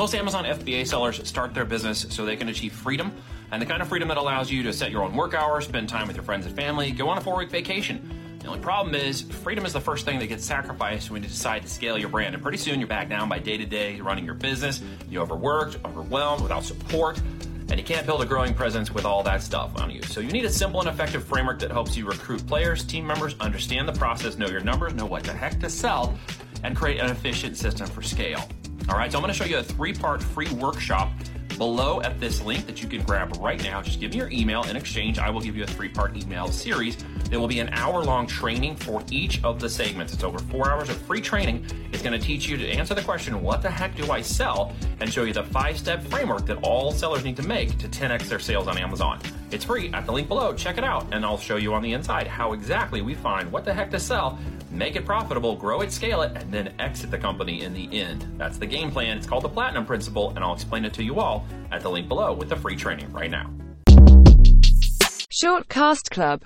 Most Amazon FBA sellers start their business so they can achieve freedom, and the kind of freedom that allows you to set your own work hours, spend time with your friends and family, go on a four week vacation. The only problem is, freedom is the first thing that gets sacrificed when you decide to scale your brand. And pretty soon you're back down by day to day running your business. You're overworked, overwhelmed, without support, and you can't build a growing presence with all that stuff on you. So you need a simple and effective framework that helps you recruit players, team members, understand the process, know your numbers, know what the heck to sell, and create an efficient system for scale. All right, so I'm going to show you a three part free workshop below at this link that you can grab right now. Just give me your email. In exchange, I will give you a three part email series. There will be an hour long training for each of the segments. It's over four hours of free training. It's going to teach you to answer the question, What the heck do I sell? and show you the five step framework that all sellers need to make to 10x their sales on Amazon. It's free at the link below. Check it out, and I'll show you on the inside how exactly we find what the heck to sell, make it profitable, grow it, scale it, and then exit the company in the end. That's the game plan. It's called the Platinum Principle, and I'll explain it to you all at the link below with the free training right now. Shortcast Club